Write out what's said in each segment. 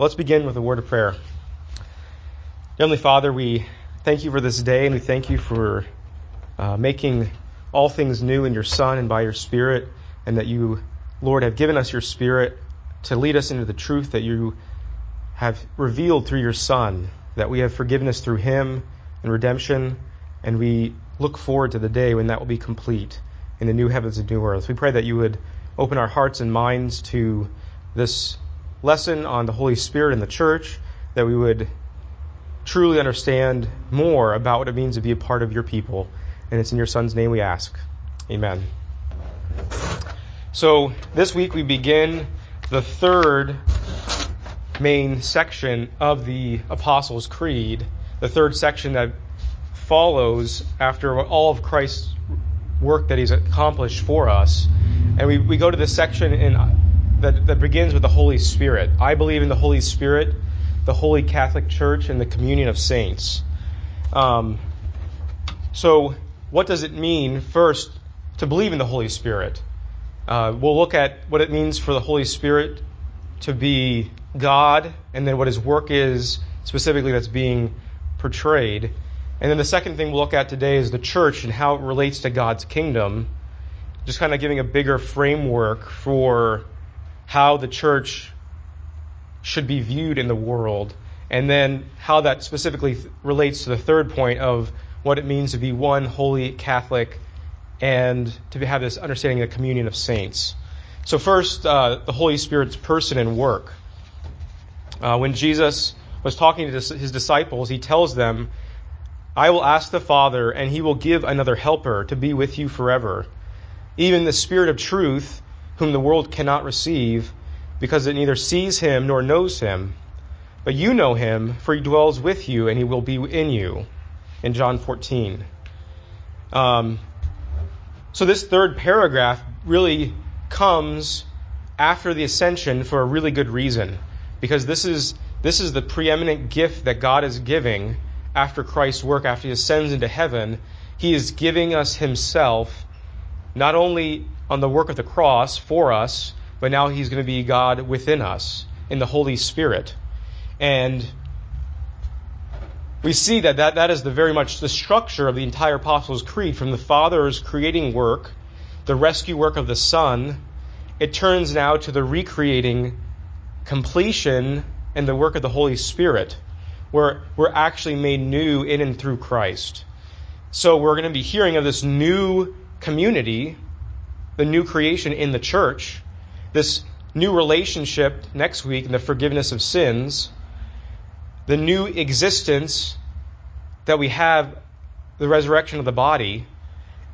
Well, let's begin with a word of prayer. Heavenly Father, we thank you for this day and we thank you for uh, making all things new in your Son and by your Spirit, and that you, Lord, have given us your Spirit to lead us into the truth that you have revealed through your Son, that we have forgiveness through him and redemption, and we look forward to the day when that will be complete in the new heavens and new earth. We pray that you would open our hearts and minds to this lesson on the Holy Spirit in the church, that we would truly understand more about what it means to be a part of your people. And it's in your Son's name we ask. Amen. So this week we begin the third main section of the Apostles' Creed, the third section that follows after all of Christ's work that he's accomplished for us. And we, we go to this section in that, that begins with the Holy Spirit. I believe in the Holy Spirit, the Holy Catholic Church, and the communion of saints. Um, so, what does it mean, first, to believe in the Holy Spirit? Uh, we'll look at what it means for the Holy Spirit to be God, and then what his work is specifically that's being portrayed. And then the second thing we'll look at today is the church and how it relates to God's kingdom. Just kind of giving a bigger framework for how the church should be viewed in the world, and then how that specifically relates to the third point of what it means to be one holy Catholic and to have this understanding of the communion of saints. So, first, uh, the Holy Spirit's person and work. Uh, when Jesus was talking to his disciples, he tells them, I will ask the Father, and he will give another helper to be with you forever, even the Spirit of truth whom the world cannot receive, because it neither sees him nor knows him. But you know him, for he dwells with you, and he will be in you. In John 14. Um, so this third paragraph really comes after the ascension for a really good reason, because this is this is the preeminent gift that God is giving after Christ's work, after he ascends into heaven. He is giving us himself, not only on the work of the cross for us, but now he's going to be God within us in the Holy Spirit. And we see that, that that is the very much the structure of the entire Apostles' Creed from the Father's creating work, the rescue work of the Son. It turns now to the recreating completion and the work of the Holy Spirit, where we're actually made new in and through Christ. So we're going to be hearing of this new community the new creation in the church, this new relationship next week in the forgiveness of sins, the new existence that we have, the resurrection of the body,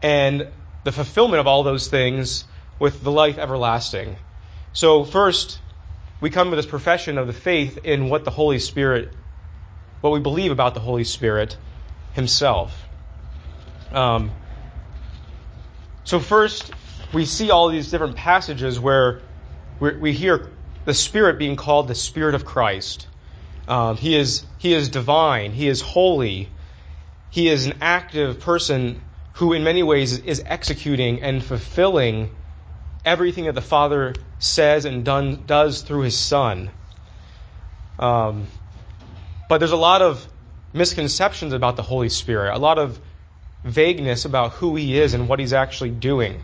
and the fulfillment of all those things with the life everlasting. So, first, we come with this profession of the faith in what the Holy Spirit, what we believe about the Holy Spirit Himself. Um, so, first, we see all these different passages where we hear the Spirit being called the Spirit of Christ. Um, he is he is divine. He is holy. He is an active person who, in many ways, is executing and fulfilling everything that the Father says and done, does through His Son. Um, but there's a lot of misconceptions about the Holy Spirit, a lot of vagueness about who He is and what He's actually doing.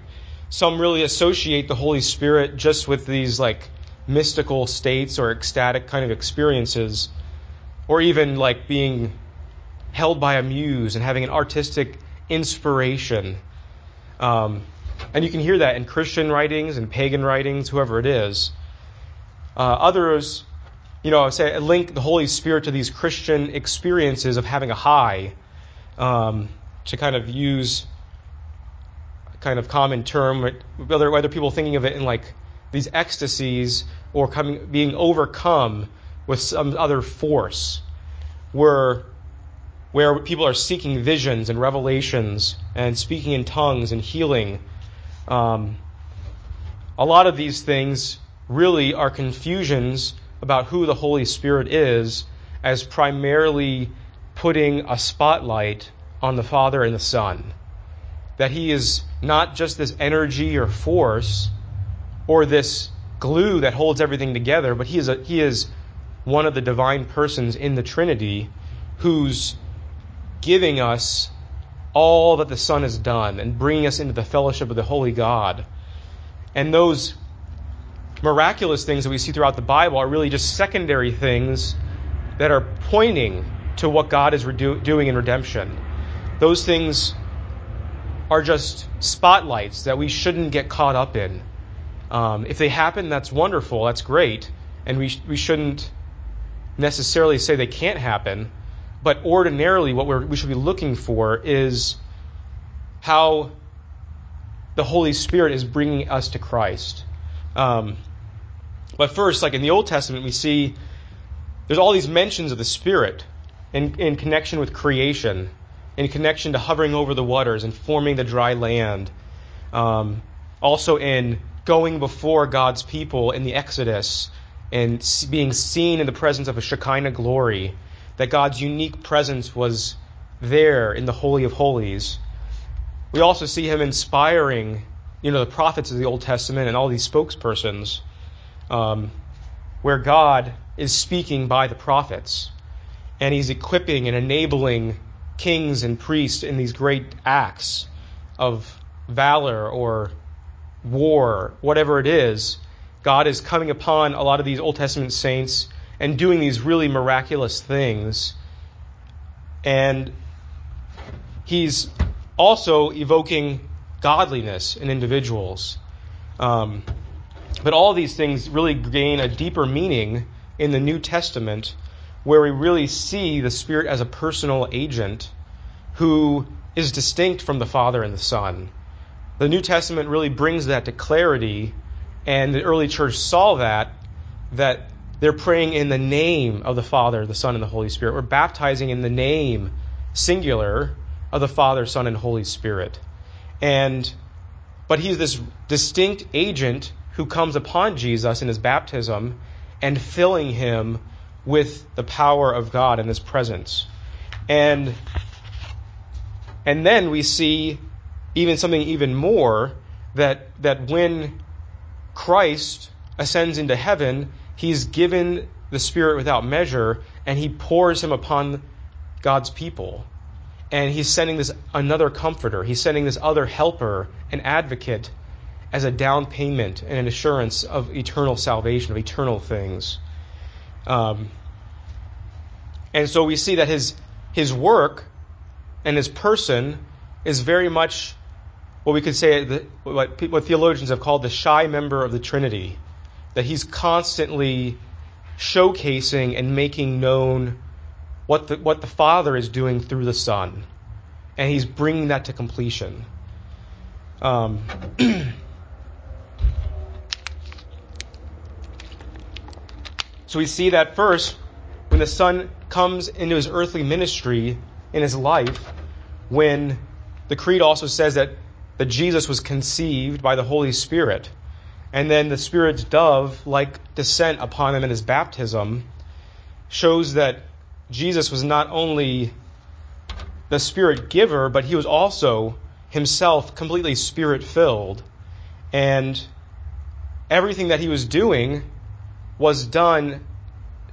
Some really associate the Holy Spirit just with these like mystical states or ecstatic kind of experiences, or even like being held by a muse and having an artistic inspiration. Um, and you can hear that in Christian writings and pagan writings, whoever it is. Uh, others, you know, say link the Holy Spirit to these Christian experiences of having a high, um, to kind of use kind of common term, whether whether people thinking of it in like these ecstasies or coming being overcome with some other force, where where people are seeking visions and revelations and speaking in tongues and healing. Um, a lot of these things really are confusions about who the Holy Spirit is, as primarily putting a spotlight on the Father and the Son that he is not just this energy or force or this glue that holds everything together, but he is, a, he is one of the divine persons in the Trinity who's giving us all that the Son has done and bringing us into the fellowship of the Holy God. And those miraculous things that we see throughout the Bible are really just secondary things that are pointing to what God is doing in redemption. Those things are just spotlights that we shouldn't get caught up in. Um, if they happen, that's wonderful, that's great, and we, we shouldn't necessarily say they can't happen. But ordinarily, what we should be looking for is how the Holy Spirit is bringing us to Christ. Um, but first, like in the Old Testament, we see there's all these mentions of the Spirit in, in connection with creation, in connection to hovering over the waters and forming the dry land. Um, also in going before God's people in the Exodus and being seen in the presence of a Shekinah glory that God's unique presence was there in the Holy of Holies. We also see him inspiring, you know, the prophets of the Old Testament and all these spokespersons, um, where God is speaking by the prophets, and he's equipping and enabling kings and priests in these great acts of valor or war, whatever it is. God is coming upon a lot of these Old Testament saints and doing these really miraculous things. And he's also evoking godliness in individuals. Um, but all these things really gain a deeper meaning in the New Testament, where we really see the Spirit as a personal agent who is distinct from the Father and the Son. The New Testament really brings that to clarity, and the early church saw that, that they're praying in the name of the Father, the Son, and the Holy Spirit. We're baptizing in the name, singular, of the Father, Son, and Holy Spirit. And but he's this distinct agent who comes upon Jesus in his baptism and filling him with the power of God in his presence. And and then we see even something even more that that when Christ ascends into heaven, He's given the Spirit without measure, and He pours Him upon God's people. And He's sending this another comforter. He's sending this other helper, an advocate, as a down payment and an assurance of eternal salvation, of eternal things. Um, and so we see that his his work and his person is very much what we could say what, what theologians have called the shy member of the Trinity that he's constantly showcasing and making known what the, what the Father is doing through the Son. And he's bringing that to completion. Um, so we see that first, when the Son comes into his earthly ministry in his life, when the Creed also says that, that Jesus was conceived by the Holy Spirit and then the Spirit's dove like descent upon him in his baptism shows that Jesus was not only the Spirit giver, but he was also himself completely Spirit filled. And everything that he was doing was done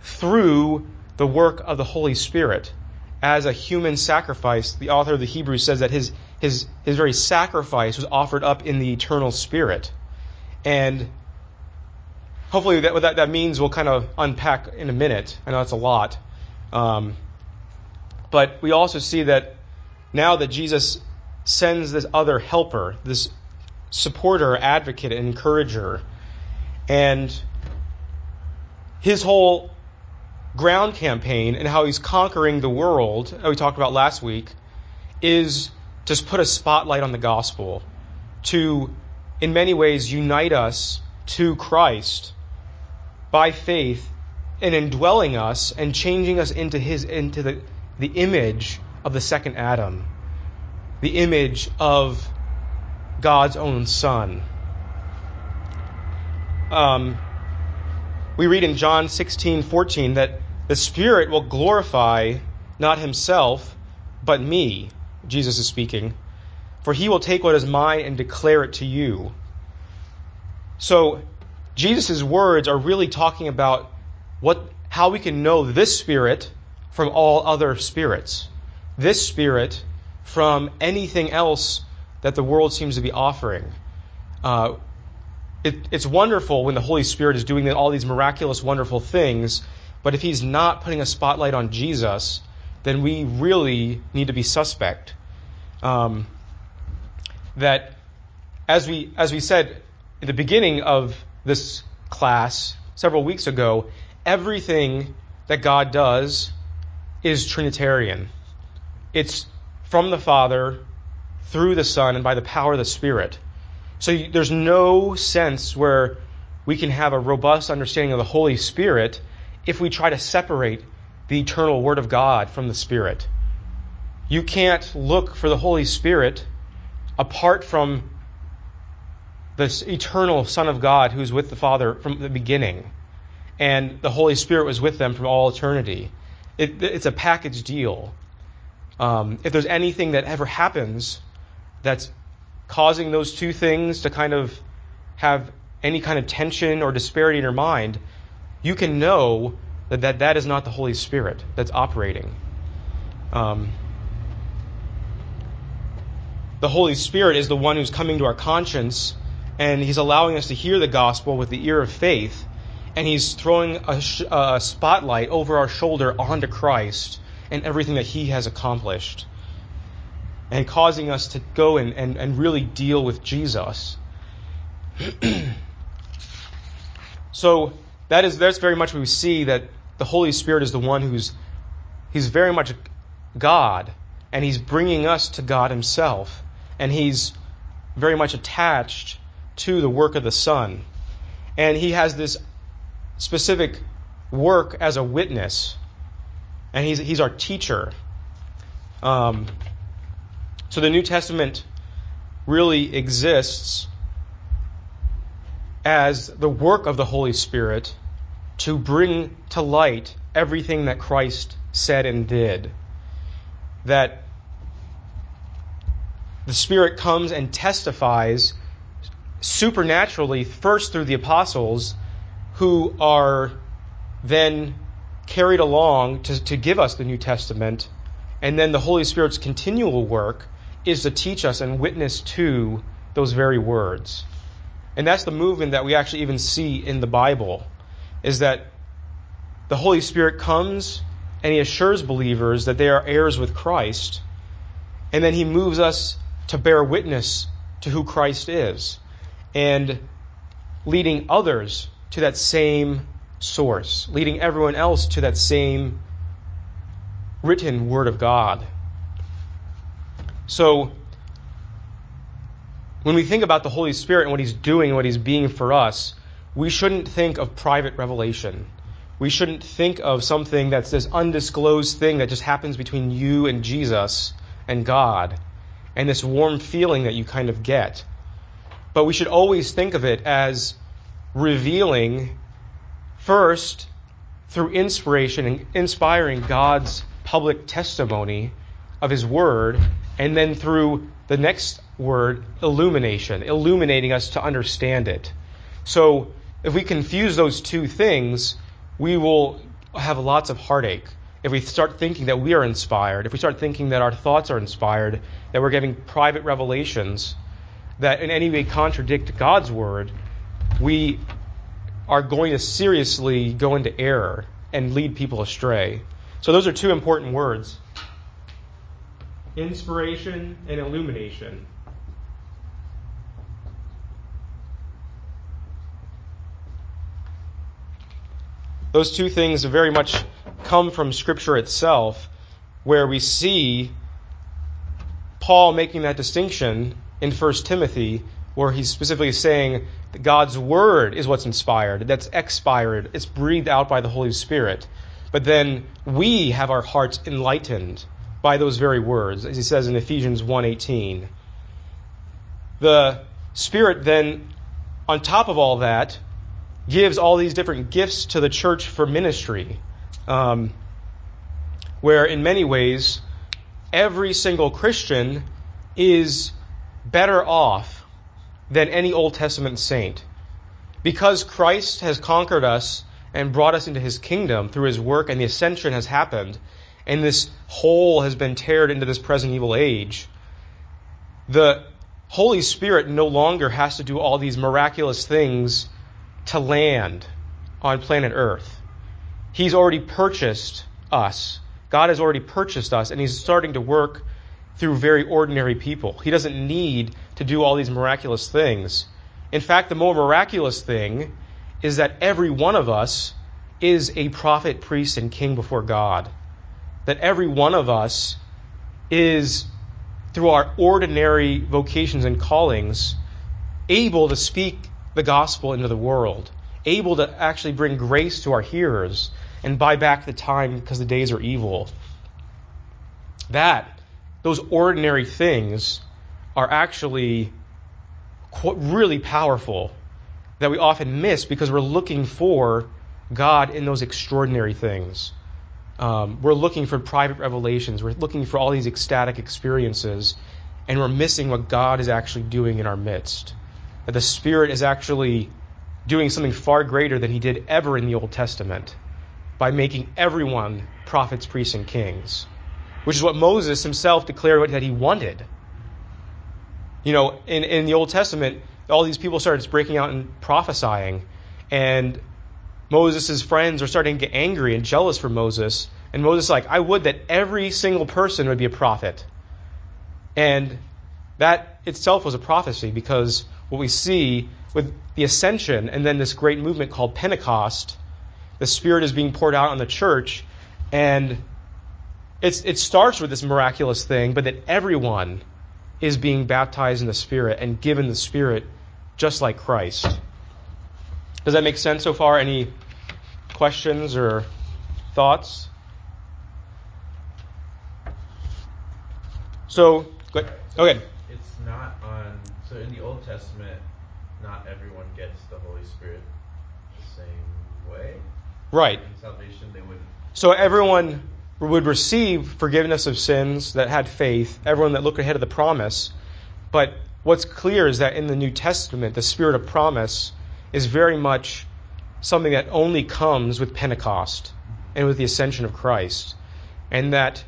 through the work of the Holy Spirit as a human sacrifice. The author of the Hebrews says that his, his, his very sacrifice was offered up in the eternal Spirit. And hopefully that, what that, that means we'll kind of unpack in a minute. I know that's a lot. Um, but we also see that now that Jesus sends this other helper, this supporter, advocate, encourager, and his whole ground campaign and how he's conquering the world, that we talked about last week, is just put a spotlight on the gospel to in many ways unite us to Christ by faith and indwelling us and changing us into his into the, the image of the second Adam, the image of God's own Son. Um, we read in John 16, 14 that the Spirit will glorify not himself, but me. Jesus is speaking for he will take what is mine and declare it to you. So, Jesus' words are really talking about what how we can know this Spirit from all other spirits, this Spirit from anything else that the world seems to be offering. Uh, it, it's wonderful when the Holy Spirit is doing all these miraculous, wonderful things, but if He's not putting a spotlight on Jesus, then we really need to be suspect. Um, that, as we as we said in the beginning of this class several weeks ago, everything that God does is Trinitarian. It's from the Father, through the Son, and by the power of the Spirit. So there's no sense where we can have a robust understanding of the Holy Spirit if we try to separate the eternal Word of God from the Spirit. You can't look for the Holy Spirit apart from this eternal Son of God who's with the Father from the beginning. And the Holy Spirit was with them from all eternity. It, it's a package deal. Um, if there's anything that ever happens that's causing those two things to kind of have any kind of tension or disparity in your mind, you can know that that, that is not the Holy Spirit that's operating. Um, the Holy Spirit is the one who's coming to our conscience and he's allowing us to hear the gospel with the ear of faith and he's throwing a, sh- a spotlight over our shoulder onto Christ and everything that he has accomplished and causing us to go and, and, and really deal with Jesus. so that is that's very much we see that the Holy Spirit is the one who's he's very much God and he's bringing us to God himself and he's very much attached to the work of the Son. And he has this specific work as a witness, and he's, he's our teacher. Um, so the New Testament really exists as the work of the Holy Spirit to bring to light everything that Christ said and did. That the Spirit comes and testifies supernaturally, first through the apostles, who are then carried along to, to give us the New Testament. And then the Holy Spirit's continual work is to teach us and witness to those very words. And that's the movement that we actually even see in the Bible, is that the Holy Spirit comes and he assures believers that they are heirs with Christ, and then he moves us to bear witness to who Christ is, and leading others to that same source, leading everyone else to that same written Word of God. So, when we think about the Holy Spirit and what He's doing and what He's being for us, we shouldn't think of private revelation. We shouldn't think of something that's this undisclosed thing that just happens between you and Jesus and God, and this warm feeling that you kind of get. But we should always think of it as revealing first through inspiration and inspiring God's public testimony of His Word, and then through the next word, illumination, illuminating us to understand it. So if we confuse those two things, we will have lots of heartache. If we start thinking that we are inspired, if we start thinking that our thoughts are inspired, that we're getting private revelations that in any way contradict God's word, we are going to seriously go into error and lead people astray. So those are two important words inspiration and illumination. Those two things very much come from Scripture itself, where we see Paul making that distinction in 1 Timothy, where he's specifically saying that God's Word is what's inspired, that's expired, it's breathed out by the Holy Spirit. But then we have our hearts enlightened by those very words, as he says in Ephesians 1:18. The Spirit then, on top of all that, gives all these different gifts to the church for ministry, um, where in many ways every single Christian is better off than any Old Testament saint. Because Christ has conquered us and brought us into his kingdom through his work, and the ascension has happened, and this hole has been teared into this present evil age, the Holy Spirit no longer has to do all these miraculous things to land on planet Earth. He's already purchased us. God has already purchased us, and He's starting to work through very ordinary people. He doesn't need to do all these miraculous things. In fact, the more miraculous thing is that every one of us is a prophet, priest, and king before God. That every one of us is through our ordinary vocations and callings, able to speak the gospel into the world, able to actually bring grace to our hearers and buy back the time because the days are evil. That, those ordinary things, are actually really powerful that we often miss because we're looking for God in those extraordinary things. Um, we're looking for private revelations. We're looking for all these ecstatic experiences, and we're missing what God is actually doing in our midst. That the Spirit is actually doing something far greater than He did ever in the Old Testament by making everyone prophets, priests, and kings, which is what Moses himself declared that he wanted. You know, in, in the Old Testament, all these people started breaking out and prophesying, and Moses' friends are starting to get angry and jealous for Moses. And Moses is like, I would that every single person would be a prophet. And that itself was a prophecy because what we see with the ascension and then this great movement called Pentecost, the Spirit is being poured out on the church. And it starts with this miraculous thing, but that everyone is being baptized in the Spirit and given the Spirit just like Christ. Does that make sense so far? Any questions or thoughts? So, go ahead. Okay. It's not on. So in the Old Testament, not everyone gets the Holy Spirit the same way. Right. In salvation, they would. So everyone would receive forgiveness of sins that had faith. Everyone that looked ahead of the promise. But what's clear is that in the New Testament, the Spirit of promise is very much something that only comes with Pentecost and with the ascension of Christ. And that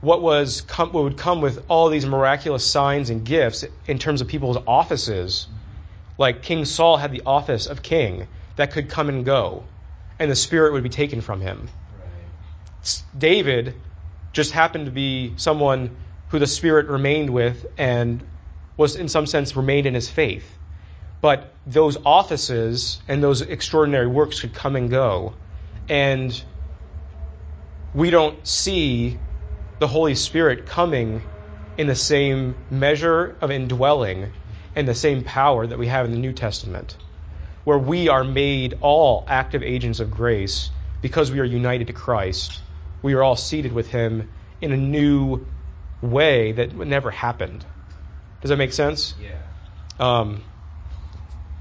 what was what would come with all these miraculous signs and gifts in terms of people's offices, like King Saul had the office of king that could come and go, and the spirit would be taken from him. Right. David just happened to be someone who the spirit remained with and was in some sense remained in his faith. But those offices and those extraordinary works could come and go. And we don't see the Holy Spirit coming in the same measure of indwelling and the same power that we have in the New Testament, where we are made all active agents of grace because we are united to Christ. We are all seated with Him in a new way that never happened. Does that make sense? Yeah. Um,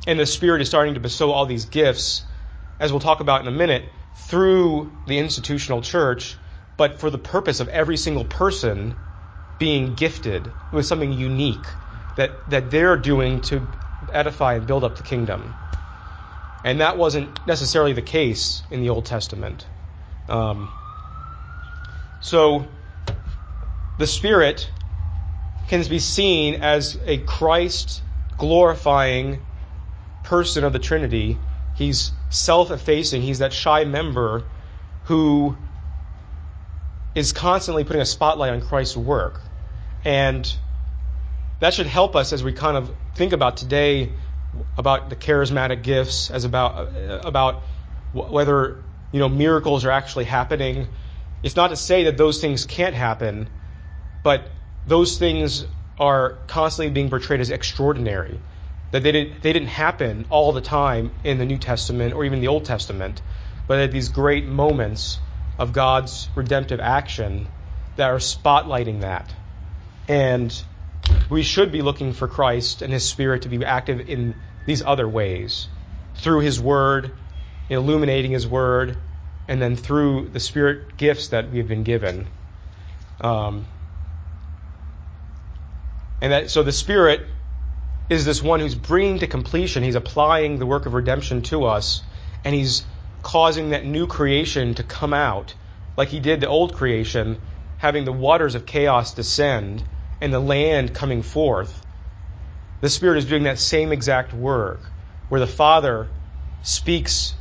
and the Spirit is starting to bestow all these gifts, as we'll talk about in a minute, through the institutional church, but for the purpose of every single person being gifted with something unique that, that they're doing to edify and build up the kingdom. And that wasn't necessarily the case in the Old Testament. Um, so the Spirit can be seen as a Christ glorifying person of the Trinity. He's self effacing. He's that shy member who is constantly putting a spotlight on Christ's work. And that should help us as we kind of think about today about the charismatic gifts as about uh, about whether you know miracles are actually happening. It's not to say that those things can't happen, but those things are constantly being portrayed as extraordinary that they didn't, they didn't happen all the time in the New Testament or even the Old Testament, but at these great moments of God's redemptive action that are spotlighting that. And we should be looking for Christ and His Spirit to be active in these other ways through His Word, illuminating His Word, and then through the Spirit gifts that we have been given. Um, and that so the Spirit is this one who's bringing to completion, he's applying the work of redemption to us, and he's causing that new creation to come out, like he did the old creation, having the waters of chaos descend and the land coming forth. The Spirit is doing that same exact work, where the Father speaks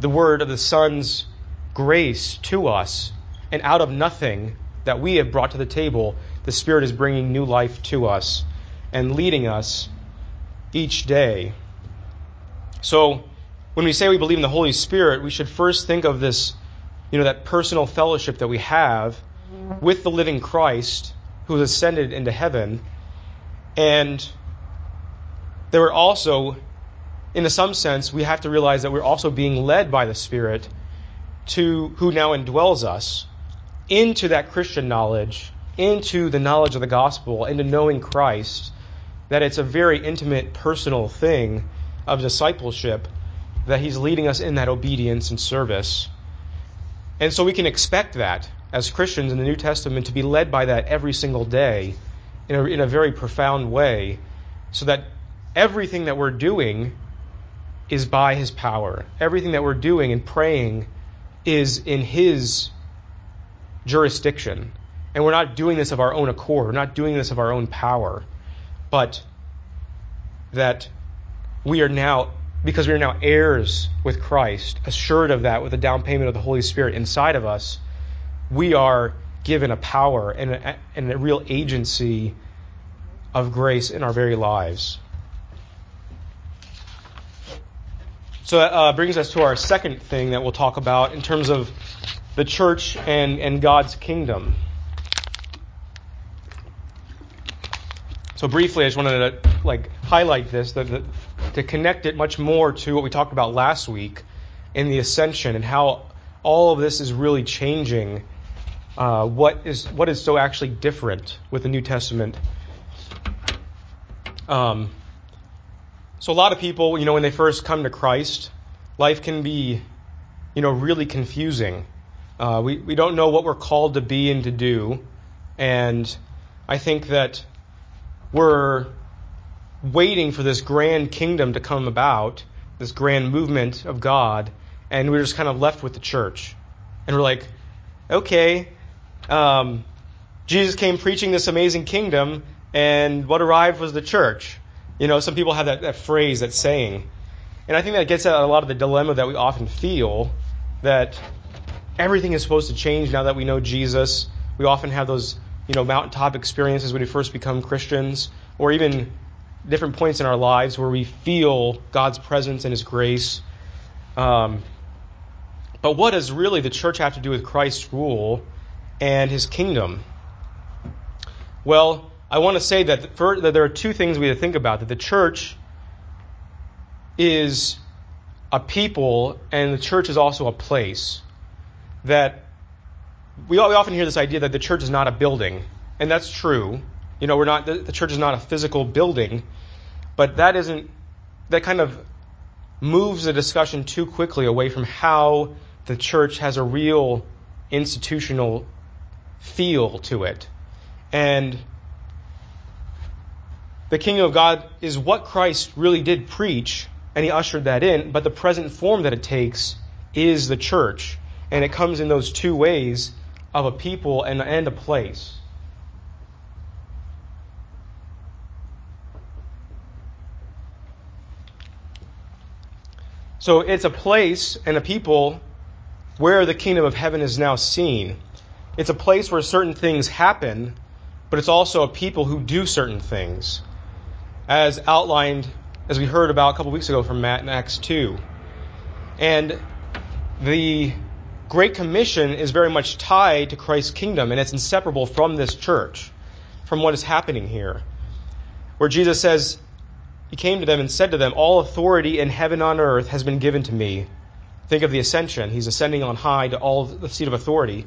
the word of the Son's grace to us, and out of nothing that we have brought to the table, the Spirit is bringing new life to us and leading us each day. So, when we say we believe in the Holy Spirit, we should first think of this, you know, that personal fellowship that we have with the living Christ who has ascended into heaven. And there are also, in some sense, we have to realize that we're also being led by the Spirit to who now indwells us into that Christian knowledge, into the knowledge of the gospel, into knowing Christ, that it's a very intimate, personal thing of discipleship, that He's leading us in that obedience and service. And so we can expect that as Christians in the New Testament to be led by that every single day in a, in a very profound way, so that everything that we're doing is by His power. Everything that we're doing and praying is in His jurisdiction. And we're not doing this of our own accord. We're not doing this of our own power. But that we are now, because we are now heirs with Christ, assured of that with the down payment of the Holy Spirit inside of us, we are given a power and a, and a real agency of grace in our very lives. So that uh, brings us to our second thing that we'll talk about in terms of the church and, and God's kingdom. So briefly, I just wanted to like highlight this that, that, to connect it much more to what we talked about last week in the ascension and how all of this is really changing uh, what is what is so actually different with the New Testament. Um, so a lot of people, you know, when they first come to Christ, life can be, you know, really confusing. Uh, we we don't know what we're called to be and to do, and I think that we're waiting for this grand kingdom to come about, this grand movement of God, and we're just kind of left with the church, and we're like, okay, um, Jesus came preaching this amazing kingdom, and what arrived was the church. You know, some people have that, that phrase, that saying. And I think that gets at a lot of the dilemma that we often feel that everything is supposed to change now that we know Jesus. We often have those, you know, mountaintop experiences when we first become Christians, or even different points in our lives where we feel God's presence and His grace. Um, but what does really the church have to do with Christ's rule and His kingdom? Well, I want to say that, for, that there are two things we have to think about. That the church is a people, and the church is also a place. That we, often hear this idea that the church is not a building, and that's true. You know, we're not the, the church is not a physical building, but that isn't that kind of moves the discussion too quickly away from how the church has a real institutional feel to it. And the kingdom of God is what Christ really did preach, and he ushered that in, but the present form that it takes is the church. And it comes in those two ways of a people and, and a place. So it's a place and a people where the kingdom of heaven is now seen. It's a place where certain things happen, but it's also a people who do certain things as outlined, as we heard about a couple weeks ago from Matt in Acts 2. And the Great Commission is very much tied to Christ's kingdom, and it's inseparable from this church, from what is happening here. Where Jesus says, He came to them and said to them, All authority in heaven and on earth has been given to me. Think of the ascension. He's ascending on high to all the seat of authority.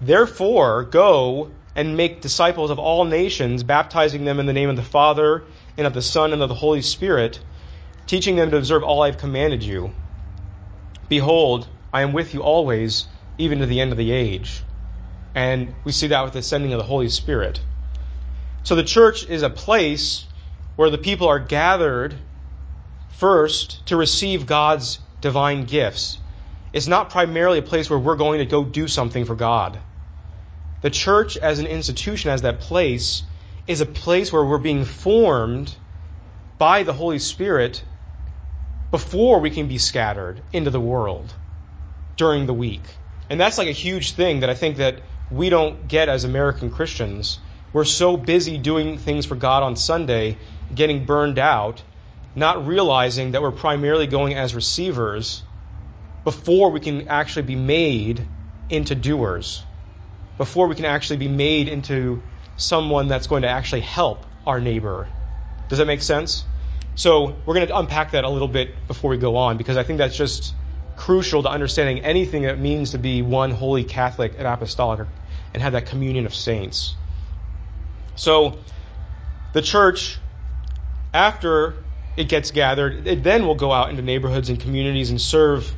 Therefore, go and make disciples of all nations, baptizing them in the name of the Father, and of the Son, and of the Holy Spirit, teaching them to observe all I have commanded you. Behold, I am with you always, even to the end of the age. And we see that with the sending of the Holy Spirit. So the church is a place where the people are gathered first to receive God's divine gifts It's not primarily a place where we're going to go do something for God. The church as an institution, as that place, is a place where we're being formed by the Holy Spirit before we can be scattered into the world during the week. And that's like a huge thing that I think that we don't get as American Christians. We're so busy doing things for God on Sunday, getting burned out, not realizing that we're primarily going as receivers before we can actually be made into doers, before we can actually be made into someone that's going to actually help our neighbor. Does that make sense? So we're going to unpack that a little bit before we go on because I think that's just crucial to understanding anything that means to be one holy Catholic and apostolic and have that communion of saints. So the church, after it gets gathered, it then will go out into neighborhoods and communities and serve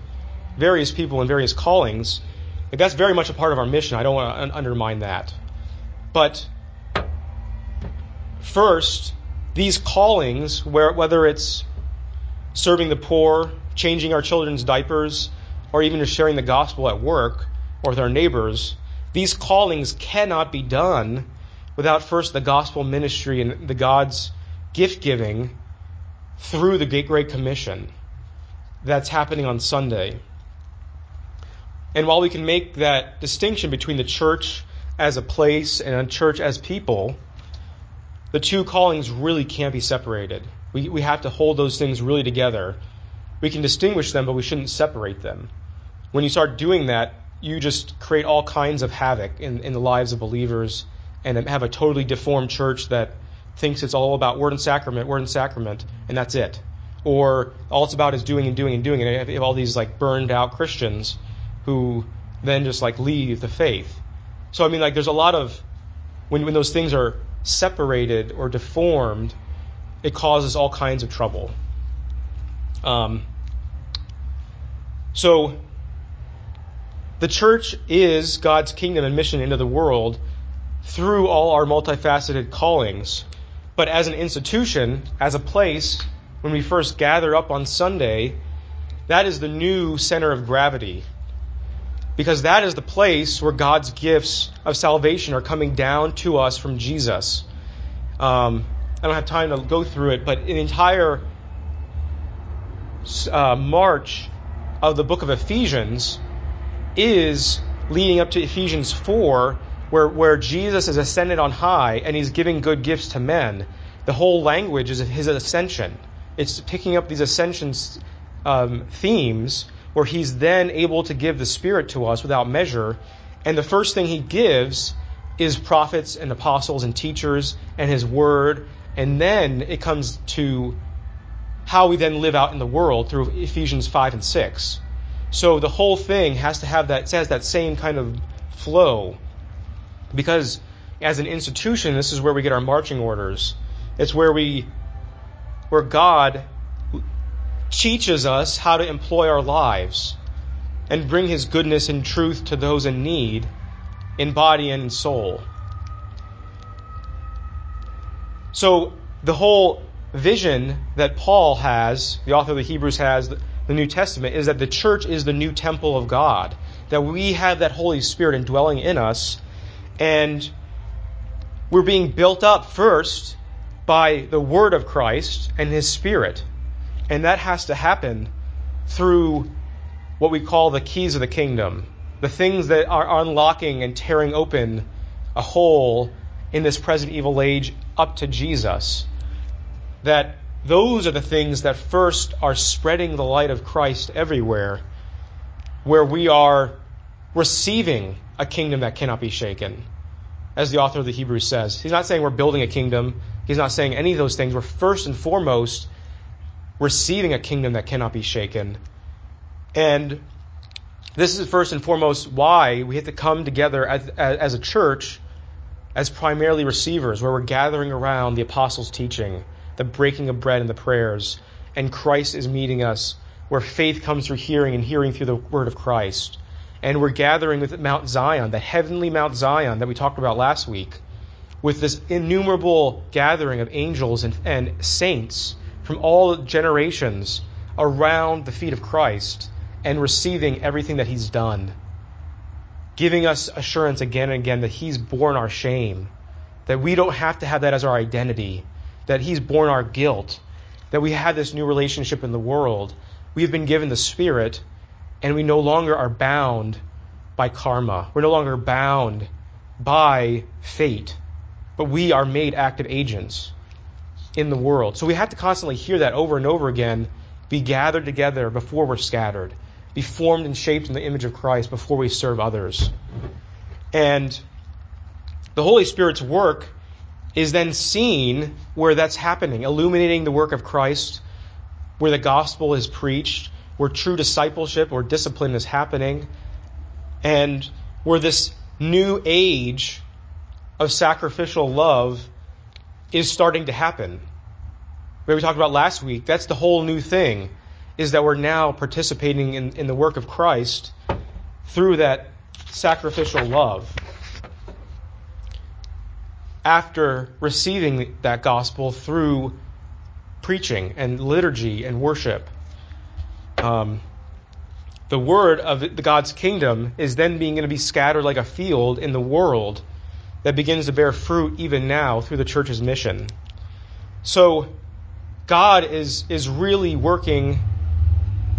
various people in various callings. And that's very much a part of our mission. I don't want to undermine that. But first, these callings, where, whether it's serving the poor, changing our children's diapers, or even just sharing the gospel at work or with our neighbors, these callings cannot be done without first the gospel ministry and the God's gift giving through the Great Commission that's happening on Sunday. And while we can make that distinction between the church as a place and a church as people, the two callings really can't be separated. We, we have to hold those things really together. We can distinguish them, but we shouldn't separate them. When you start doing that, you just create all kinds of havoc in, in the lives of believers and have a totally deformed church that thinks it's all about word and sacrament, word and sacrament, and that's it. Or all it's about is doing and doing and doing. And you have all these like burned out Christians who then just like leave the faith. So I mean, like, there's a lot of when when those things are separated or deformed, it causes all kinds of trouble. Um, so, the church is God's kingdom and mission into the world through all our multifaceted callings. But as an institution, as a place, when we first gather up on Sunday, that is the new center of gravity. Because that is the place where God's gifts of salvation are coming down to us from Jesus. Um, I don't have time to go through it, but an entire uh, march of the book of Ephesians is leading up to Ephesians 4, where, where Jesus is ascended on high and he's giving good gifts to men. The whole language is his ascension. It's picking up these ascension um, themes where he's then able to give the Spirit to us without measure. And the first thing he gives is prophets and apostles and teachers and his word. And then it comes to how we then live out in the world through Ephesians 5 and 6. So the whole thing has to have that, has that same kind of flow. Because as an institution, this is where we get our marching orders. It's where we, where God teaches us how to employ our lives and bring His goodness and truth to those in need in body and in soul. So, the whole vision that Paul has, the author of the Hebrews has, the New Testament, is that the church is the new temple of God. That we have that Holy Spirit indwelling in us, and we're being built up first by the Word of Christ and His Spirit. And that has to happen through what we call the keys of the kingdom, the things that are unlocking and tearing open a hole in this present evil age up to Jesus. That those are the things that first are spreading the light of Christ everywhere, where we are receiving a kingdom that cannot be shaken. As the author of the Hebrews says, he's not saying we're building a kingdom. He's not saying any of those things. We're first and foremost receiving a kingdom that cannot be shaken. And this is first and foremost why we have to come together as, as, a church as primarily receivers, where we're gathering around the apostles' teaching, the breaking of bread and the prayers, and Christ is meeting us, where faith comes through hearing and hearing through the word of Christ. And we're gathering with Mount Zion, the heavenly Mount Zion that we talked about last week, with this innumerable gathering of angels and, and saints from all generations around the feet of Christ and receiving everything that He's done, giving us assurance again and again that He's borne our shame, that we don't have to have that as our identity, that He's borne our guilt, that we have this new relationship in the world. We have been given the Spirit, and we no longer are bound by karma. We're no longer bound by fate, but we are made active agents in the world. So we have to constantly hear that over and over again be gathered together before we're scattered, be formed and shaped in the image of Christ before we serve others. And the Holy Spirit's work is then seen where that's happening, illuminating the work of Christ, where the gospel is preached, where true discipleship or discipline is happening, and where this new age of sacrificial love is starting to happen. We talked about last week, that's the whole new thing, is that we're now participating in, in the work of Christ through that sacrificial love. After receiving that gospel through preaching and liturgy and worship. Um, the word of God's kingdom is then being going to be scattered like a field in the world that begins to bear fruit even now through the church's mission. So God is is really working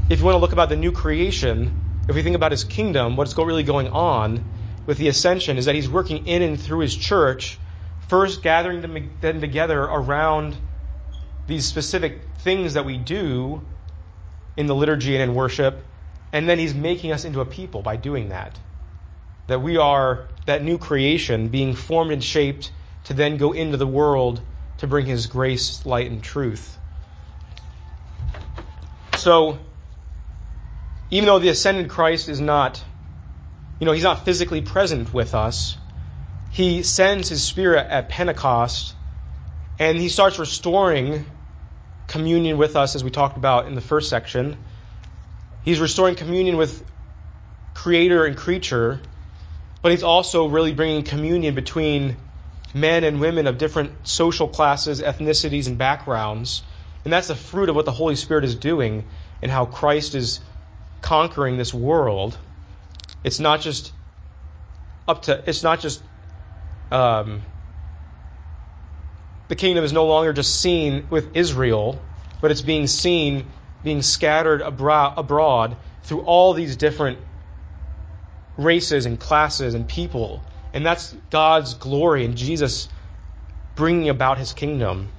if you want to look about the new creation, if we think about his kingdom, what's really going on with the ascension is that he's working in and through his church, first gathering them together around these specific things that we do in the liturgy and in worship, and then he's making us into a people by doing that. That we are that new creation being formed and shaped to then go into the world to bring his grace, light, and truth. So, even though the ascended Christ is not, you know, he's not physically present with us, he sends his spirit at Pentecost and he starts restoring communion with us as we talked about in the first section. He's restoring communion with creator and creature, but he's also really bringing communion between men and women of different social classes, ethnicities, and backgrounds. And that's the fruit of what the Holy Spirit is doing and how Christ is conquering this world. It's not just up to, it's not just, um, the kingdom is no longer just seen with Israel, but it's being seen being scattered abroad through all these different races and classes and people. And that's God's glory and Jesus bringing about his kingdom.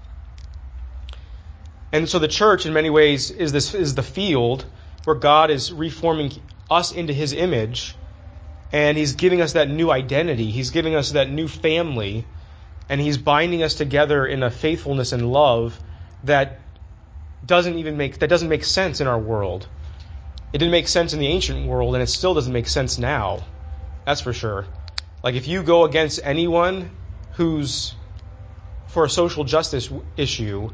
And so the church, in many ways, is this is the field where God is reforming us into His image, and He's giving us that new identity. He's giving us that new family, and He's binding us together in a faithfulness and love that doesn't even make that doesn't make sense in our world. It didn't make sense in the ancient world, and it still doesn't make sense now. That's for sure. Like if you go against anyone who's for a social justice issue,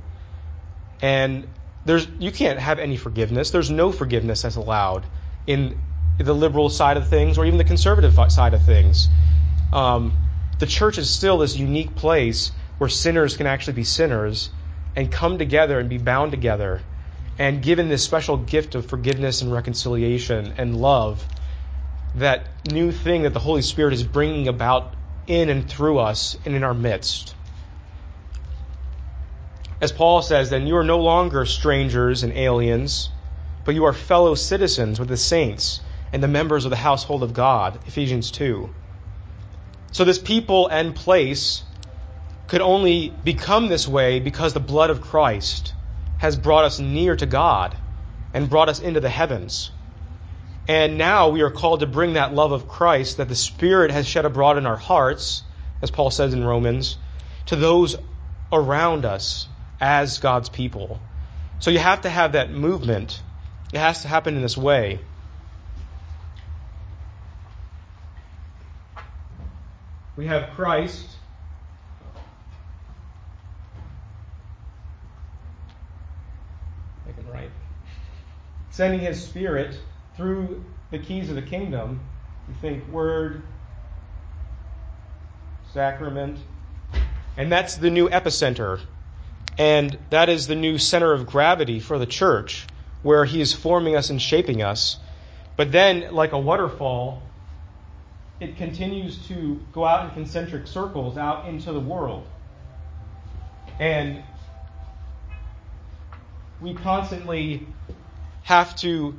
and there's you can't have any forgiveness. There's no forgiveness that's allowed in the liberal side of things or even the conservative side of things. Um, the church is still this unique place where sinners can actually be sinners and come together and be bound together and given this special gift of forgiveness and reconciliation and love, that new thing that the Holy Spirit is bringing about in and through us and in our midst. As Paul says, then you are no longer strangers and aliens, but you are fellow citizens with the saints and the members of the household of God. Ephesians 2. So this people and place could only become this way because the blood of Christ has brought us near to God and brought us into the heavens. And now we are called to bring that love of Christ that the Spirit has shed abroad in our hearts, as Paul says in Romans, to those around us as God's people. So you have to have that movement. It has to happen in this way. We have Christ right. Sending his spirit through the keys of the kingdom. You think word, sacrament, and that's the new epicenter. And that is the new center of gravity for the church, where He is forming us and shaping us. But then, like a waterfall, it continues to go out in concentric circles out into the world. And we constantly have to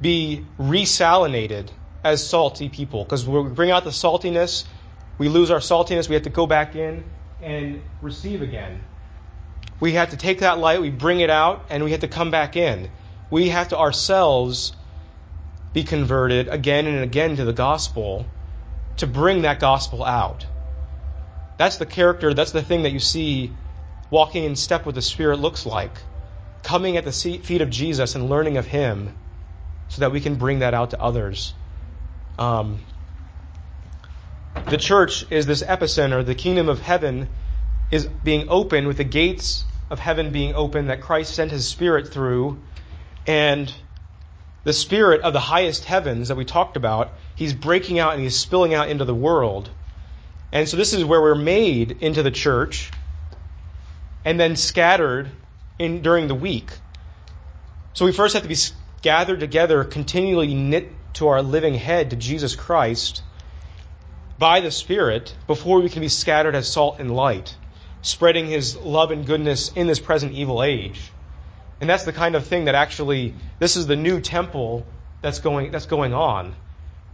be resalinated as salty people because we bring out the saltiness, we lose our saltiness, we have to go back in and receive again. We have to take that light, we bring it out, and we have to come back in. We have to ourselves be converted again and again to the gospel to bring that gospel out. That's the character, that's the thing that you see walking in step with the Spirit looks like. Coming at the feet of Jesus and learning of Him so that we can bring that out to others. Um, the church is this epicenter. The kingdom of heaven is being open with the gates of heaven being open that Christ sent His Spirit through. And the Spirit of the highest heavens that we talked about, He's breaking out and He's spilling out into the world. And so this is where we're made into the church and then scattered in during the week. So we first have to be gathered together, continually knit to our living head, to Jesus Christ, by the Spirit, before we can be scattered as salt and light, spreading His love and goodness in this present evil age. And that's the kind of thing that actually, this is the new temple that's going, that's going on,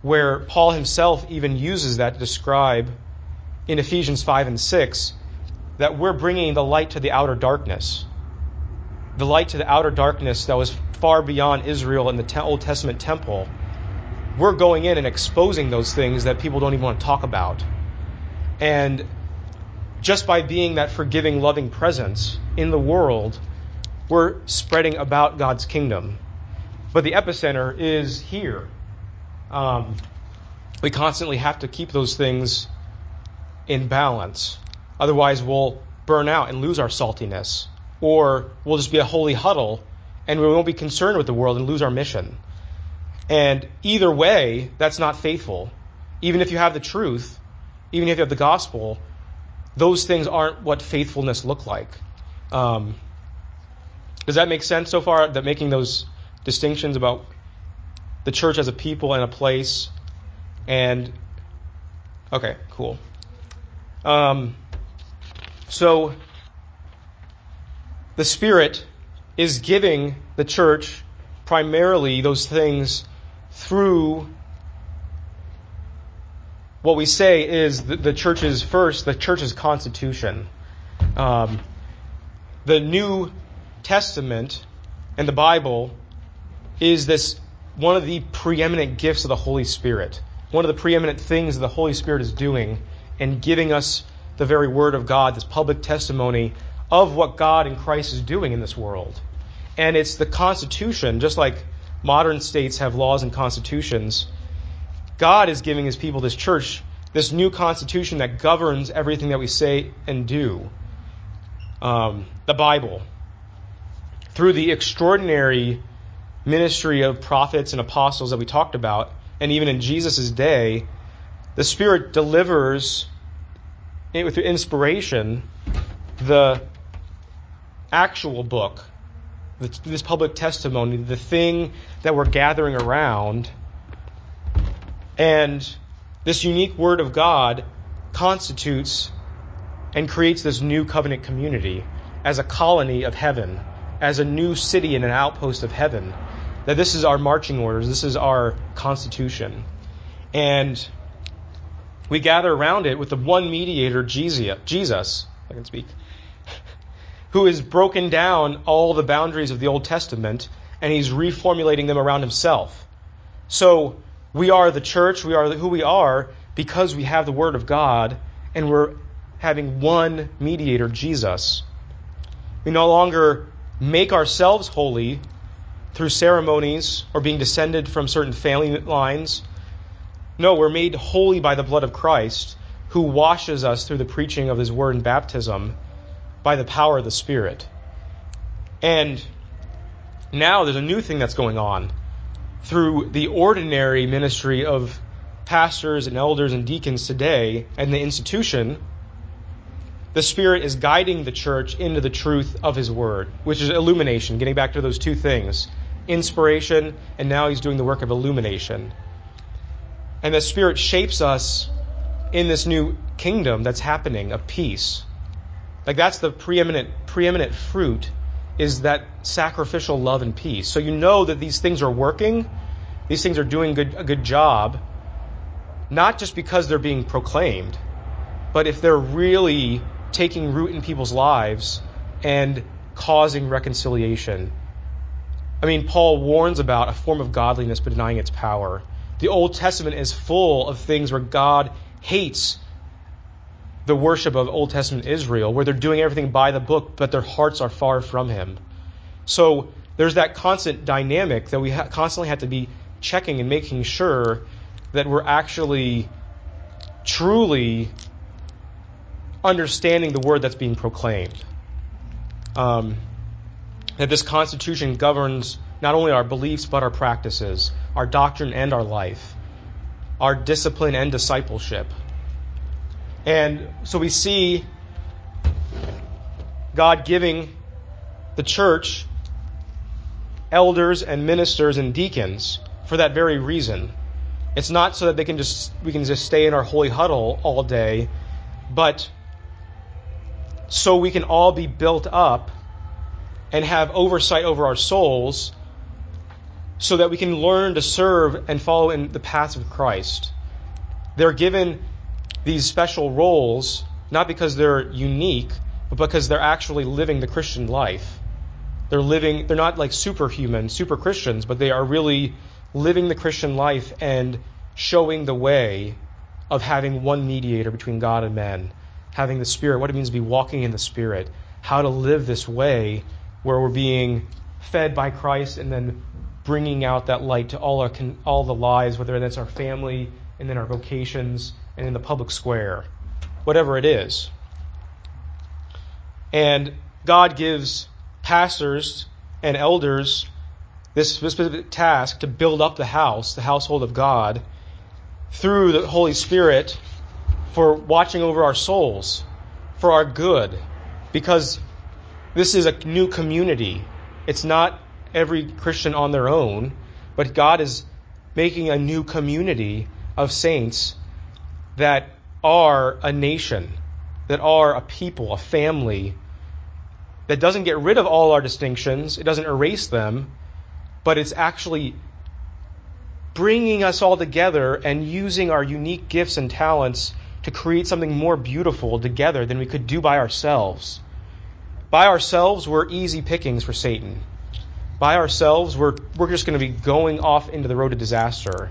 where Paul himself even uses that to describe in Ephesians 5 and 6 that we're bringing the light to the outer darkness. The light to the outer darkness that was far beyond Israel in the Old Testament temple. We're going in and exposing those things that people don't even want to talk about. And just by being that forgiving, loving presence in the world, we're spreading about God's kingdom. But the epicenter is here. Um, we constantly have to keep those things in balance. Otherwise, we'll burn out and lose our saltiness. Or we'll just be a holy huddle and we won't be concerned with the world and lose our mission. And either way, that's not faithful. Even if you have the truth, even if you have the gospel, those things aren't what faithfulness look like. Um, does that make sense so far? That making those distinctions about the church as a people and a place, and okay, cool. Um, so the Spirit is giving the church primarily those things through what we say is the, the church's first, the church's constitution. Um, the New Testament and the Bible is this one of the preeminent gifts of the Holy Spirit. One of the preeminent things the Holy Spirit is doing and giving us the very Word of God, this public testimony of what God and Christ is doing in this world. And it's the Constitution, just like modern states have laws and constitutions. God is giving His people, this church, this new Constitution that governs everything that we say and do. Um, the Bible. Through the extraordinary ministry of prophets and apostles that we talked about, and even in Jesus' day, the Spirit delivers, with inspiration, the actual book, this public testimony, the thing that we're gathering around, and this unique Word of God constitutes and creates this new covenant community as a colony of heaven, as a new city and an outpost of heaven. That this is our marching orders, this is our constitution. And we gather around it with the one mediator, Jesus, I can speak, who has broken down all the boundaries of the Old Testament and he's reformulating them around himself. So we are the church, we are who we are because we have the Word of God and we're having one mediator, Jesus. We no longer make ourselves holy through ceremonies or being descended from certain family lines. No, we're made holy by the blood of Christ, who washes us through the preaching of his word in baptism by the power of the Spirit. And now there's a new thing that's going on through the ordinary ministry of pastors and elders and deacons today and the institution. the Spirit is guiding the church into the truth of His Word, which is illumination, getting back to those two things inspiration, and now He's doing the work of illumination. And the Spirit shapes us in this new kingdom that's happening of peace. Like that's the preeminent preeminent fruit is that sacrificial love and peace. So you know that these things are working, these things are doing good, a good job, not just because they're being proclaimed, but if they're really taking root in people's lives and causing reconciliation. I mean, Paul warns about a form of godliness but denying its power. The Old Testament is full of things where God hates the worship of Old Testament Israel, where they're doing everything by the book, but their hearts are far from Him. So there's that constant dynamic that we ha- constantly have to be checking and making sure that we're actually truly understanding the word that's being proclaimed. Um, that this Constitution governs not only our beliefs but our practices, our doctrine and our life, our discipline and discipleship. And so we see God giving the church elders and ministers and deacons for that very reason. It's not so that they can just we can just stay in our holy huddle all day, but so we can all be built up and have oversight over our souls so that we can learn to serve and follow in the paths of Christ. They're given these special roles not because they're unique, but because they're actually living the Christian life. They're living, they're not like superhuman, super Christians, but they are really living the Christian life and showing the way of having one mediator between God and men, having the Spirit, what it means to be walking in the Spirit, how to live this way where we're being fed by Christ and then bringing out that light to all our all the lives, whether that's our family and then our vocations and in the public square, whatever it is. And God gives pastors and elders this specific task to build up the house, the household of God, through the Holy Spirit for watching over our souls, for our good, because this is a new community. It's not every Christian on their own, but God is making a new community of saints that are a nation, that are a people, a family, that doesn't get rid of all our distinctions, it doesn't erase them, but it's actually bringing us all together and using our unique gifts and talents to create something more beautiful together than we could do by ourselves. By ourselves, we're easy pickings for Satan. By ourselves, we're, we're just going to be going off into the road to disaster.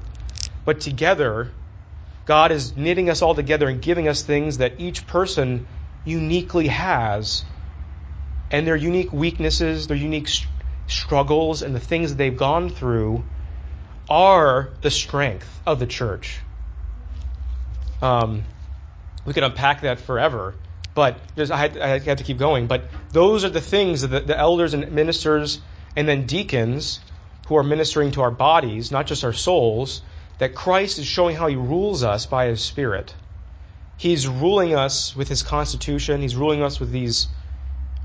But together, God is knitting us all together and giving us things that each person uniquely has. And their unique weaknesses, their unique struggles, and the things that they've gone through are the strength of the church. Um, we could unpack that forever, but I had, I had, to keep going. But those are the things that the elders and ministers and then deacons who are ministering to our bodies, not just our souls, that Christ is showing how he rules us by his Spirit. He's ruling us with his constitution, he's ruling us with these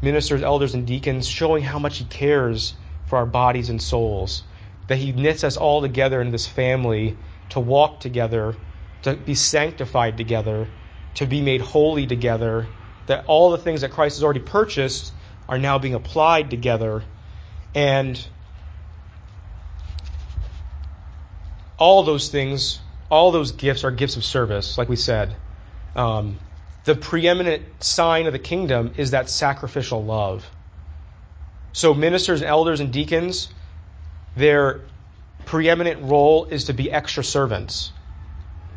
ministers, elders, and deacons, showing how much he cares for our bodies and souls. That he knits us all together in this family to walk together, to be sanctified together, to be made holy together. That all the things that Christ has already purchased are now being applied together. And all those things, all those gifts are gifts of service, like we said. Um, the preeminent sign of the kingdom is that sacrificial love. So, ministers, and elders, and deacons, their preeminent role is to be extra servants.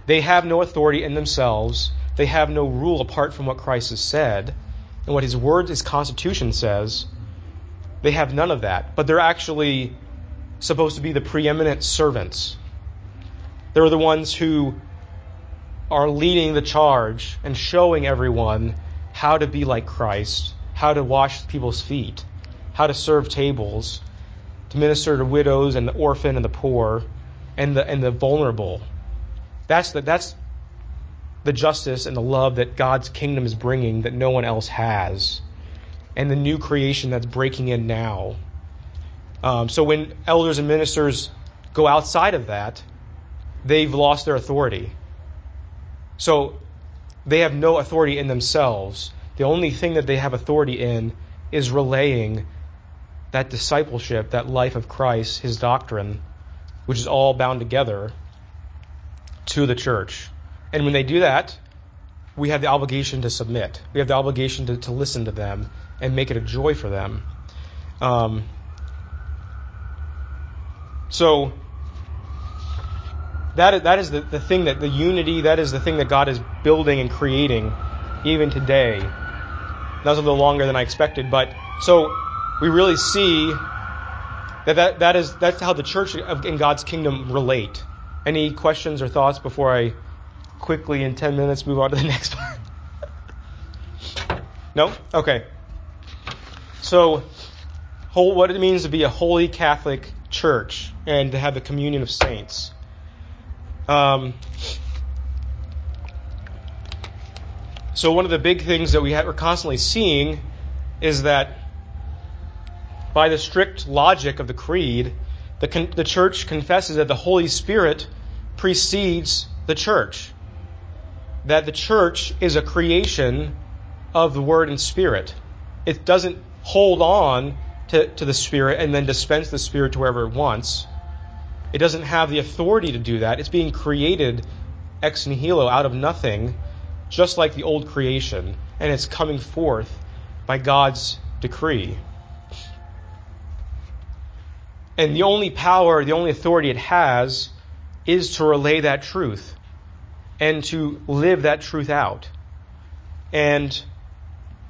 They have no authority in themselves, they have no rule apart from what Christ has said and what his word, his constitution says. They have none of that, but they're actually supposed to be the preeminent servants. They're the ones who are leading the charge and showing everyone how to be like Christ, how to wash people's feet, how to serve tables, to minister to widows and the orphan and the poor and the and the vulnerable. That's the, that's the justice and the love that God's kingdom is bringing that no one else has, and the new creation that's breaking in now. Um, so when elders and ministers go outside of that, they've lost their authority. So they have no authority in themselves. The only thing that they have authority in is relaying that discipleship, that life of Christ, his doctrine, which is all bound together to the church. And when they do that, we have the obligation to submit. We have the obligation to, to listen to them and make it a joy for them. Um, so that that is the, the thing that the unity that is the thing that God is building and creating even today. That was a little longer than I expected, but so we really see that, that, that is that's how the church in God's kingdom relate. Any questions or thoughts before I quickly in 10 minutes move on to the next one? no? Okay. So, whole, what it means to be a holy Catholic church and to have the communion of saints. Um, so, one of the big things that we are constantly seeing is that by the strict logic of the creed, the, con- the church confesses that the Holy Spirit precedes the church. That the church is a creation of the Word and Spirit. It doesn't hold on to, to the Spirit and then dispense the Spirit to wherever it wants. It doesn't have the authority to do that. It's being created ex nihilo out of nothing, just like the old creation, and it's coming forth by God's decree. And the only power, the only authority it has is to relay that truth and to live that truth out. And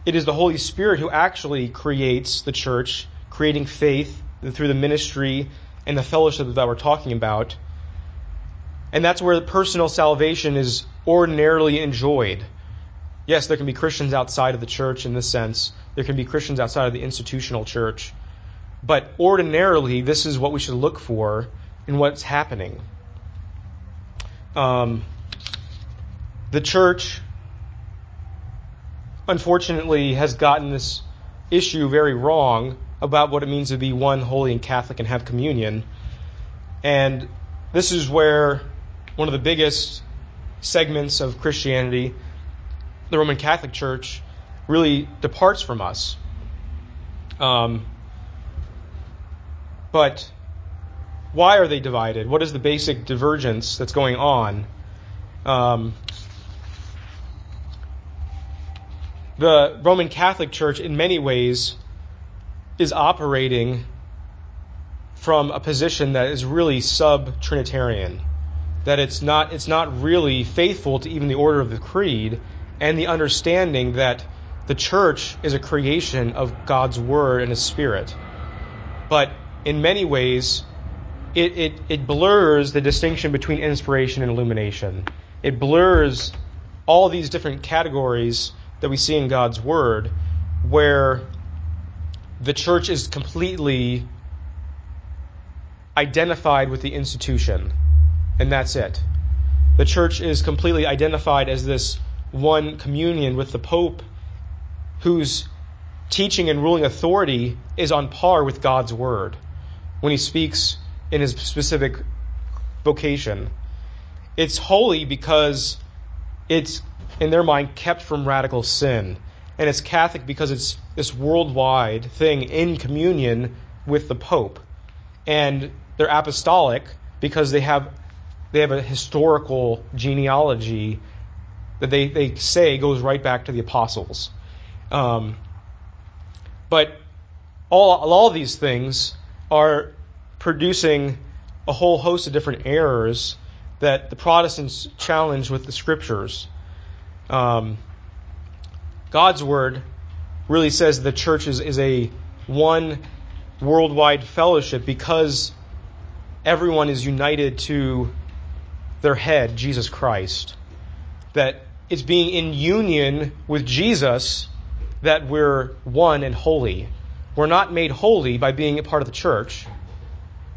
it is the Holy Spirit who actually creates the church, creating faith through the ministry and the fellowship that we're talking about. And that's where personal salvation is ordinarily enjoyed. Yes, there can be Christians outside of the church in this sense. There can be Christians outside of the institutional church. But ordinarily, this is what we should look for in what's happening. Um, the church, unfortunately, has gotten this issue very wrong about what it means to be one holy and Catholic and have communion. And this is where one of the biggest segments of Christianity, the Roman Catholic Church, really departs from us. Um, but why are they divided? What is the basic divergence that's going on? Um, the Roman Catholic Church, in many ways, is operating from a position that is really sub Trinitarian. That it's not, it's not really faithful to even the order of the creed and the understanding that the church is a creation of God's Word and His Spirit. But in many ways, it, it, it blurs the distinction between inspiration and illumination. It blurs all these different categories that we see in God's Word where the church is completely identified with the institution, and that's it. The church is completely identified as this one communion with the Pope, whose teaching and ruling authority is on par with God's Word when he speaks in his specific vocation. It's holy because it's, in their mind, kept from radical sin. And it's Catholic because it's this worldwide thing in communion with the Pope. And they're apostolic because they have they have a historical genealogy that they, they say goes right back to the apostles. Um, but all, all these things are producing a whole host of different errors that the Protestants challenge with the scriptures. Um, God's word really says the church is, is a one worldwide fellowship because everyone is united to their head, Jesus Christ. That it's being in union with Jesus that we're one and holy. We're not made holy by being a part of the church.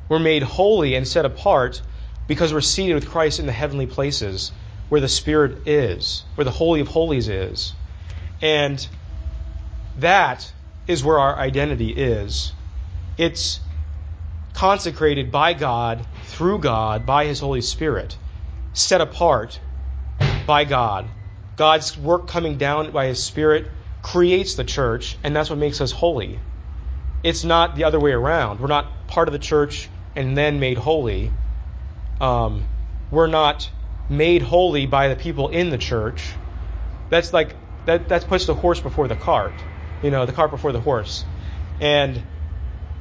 We're made holy and set apart because we're seated with Christ in the heavenly places, where the Spirit is, where the Holy of Holies is. And that is where our identity is. It's consecrated by God, through God, by His Holy Spirit, set apart by God. God's work coming down by His Spirit creates the church, and that's what makes us holy. It's not the other way around. We're not part of the church and then made holy. Um, we're not made holy by the people in the church. That's like that. That puts the horse before the cart. You know, the cart before the horse. And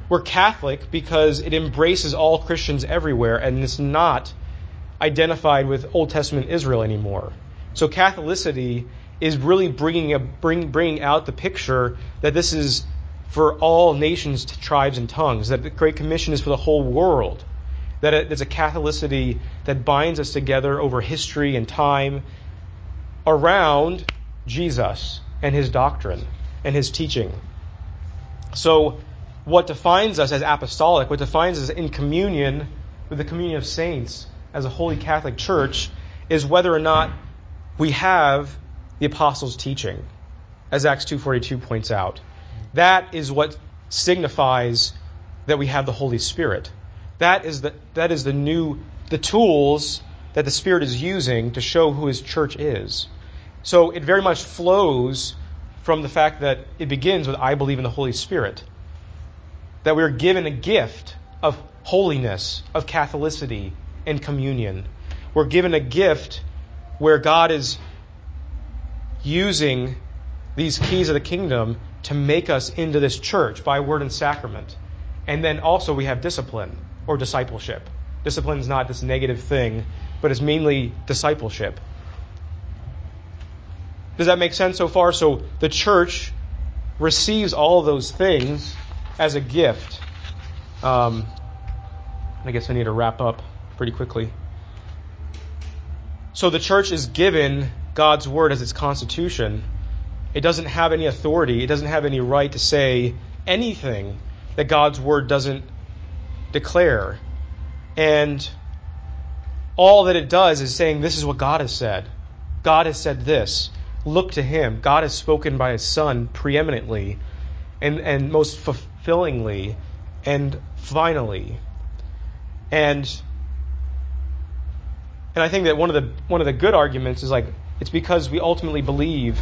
we're Catholic because it embraces all Christians everywhere, and it's not identified with Old Testament Israel anymore. So Catholicity is really bringing a, bring, bringing out the picture that this is for all nations, tribes, and tongues. That the Great Commission is for the whole world. That it's a Catholicity that binds us together over history and time around Jesus and his doctrine and his teaching. So, what defines us as apostolic, what defines us in communion with the communion of saints as a holy Catholic Church, is whether or not we have the apostles' teaching, as Acts 2:42 points out. That is what signifies that we have the Holy Spirit. That is the that is the new the tools that the Spirit is using to show who His church is. So it very much flows from the fact that it begins with I believe in the Holy Spirit. That we're given a gift of holiness, of Catholicity, and communion. We're given a gift where God is using these keys of the kingdom to make us into this church by word and sacrament. And then also we have discipline or discipleship. Discipline is not this negative thing, but it's mainly discipleship. Does that make sense so far? So the church receives all those things as a gift. Um, I guess I need to wrap up pretty quickly. So the church is given God's word as its constitution, it doesn't have any authority, it doesn't have any right to say anything that God's word doesn't declare. And all that it does is saying, This is what God has said. God has said this. Look to Him. God has spoken by His Son preeminently and, and most fulfillingly and finally. And and I think that one of the one of the good arguments is like it's because we ultimately believe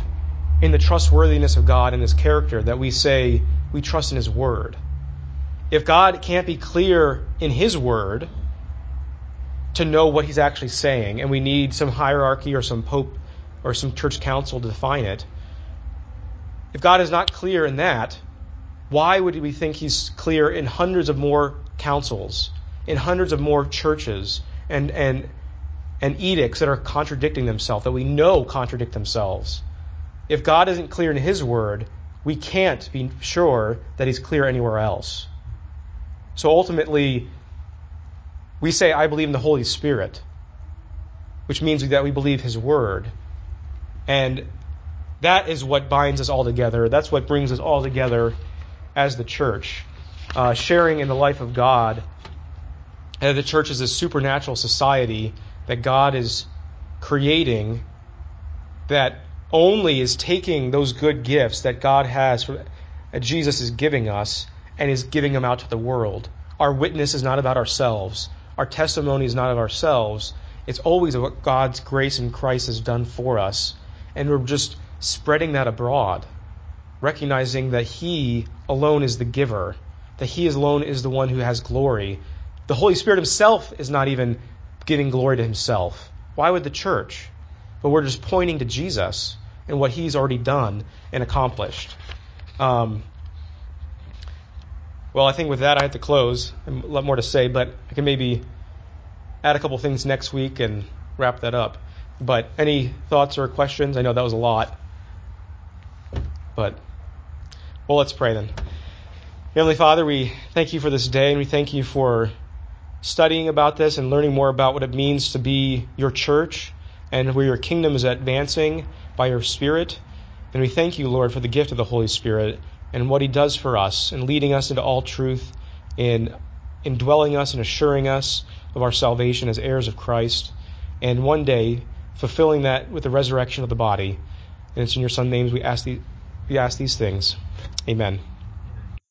in the trustworthiness of God and His character that we say we trust in His Word. If God can't be clear in His Word to know what He's actually saying, and we need some hierarchy or some pope or some church council to define it, if God is not clear in that, why would we think He's clear in hundreds of more councils, in hundreds of more churches, and, and, and edicts that are contradicting themselves, that we know contradict themselves? If God isn't clear in His Word, we can't be sure that He's clear anywhere else. So ultimately, we say, I believe in the Holy Spirit, which means that we believe His Word. And that is what binds us all together. That's what brings us all together as the church, uh, sharing in the life of God. And the church is a supernatural society that God is creating that only is taking those good gifts that God has, that Jesus is giving us, and is giving them out to the world. Our witness is not about ourselves. Our testimony is not of ourselves. It's always of what God's grace in Christ has done for us. And we're just spreading that abroad, recognizing that He alone is the giver, that He alone is the one who has glory. The Holy Spirit Himself is not even giving glory to Himself. Why would the church? but we're just pointing to Jesus and what He's already done and accomplished. Um, well, I think with that I have to close. a lot more to say, but I can maybe add a couple things next week and wrap that up. But any thoughts or questions? I know that was a lot. But, well, let's pray then. Heavenly Father, we thank you for this day and we thank you for studying about this and learning more about what it means to be your church and where your kingdom is advancing by your Spirit. And we thank you, Lord, for the gift of the Holy Spirit and what He does for us in leading us into all truth, in indwelling us and assuring us of our salvation as heirs of Christ, and one day fulfilling that with the resurrection of the body. And it's in your Son's names we ask, the, we ask these things. Amen.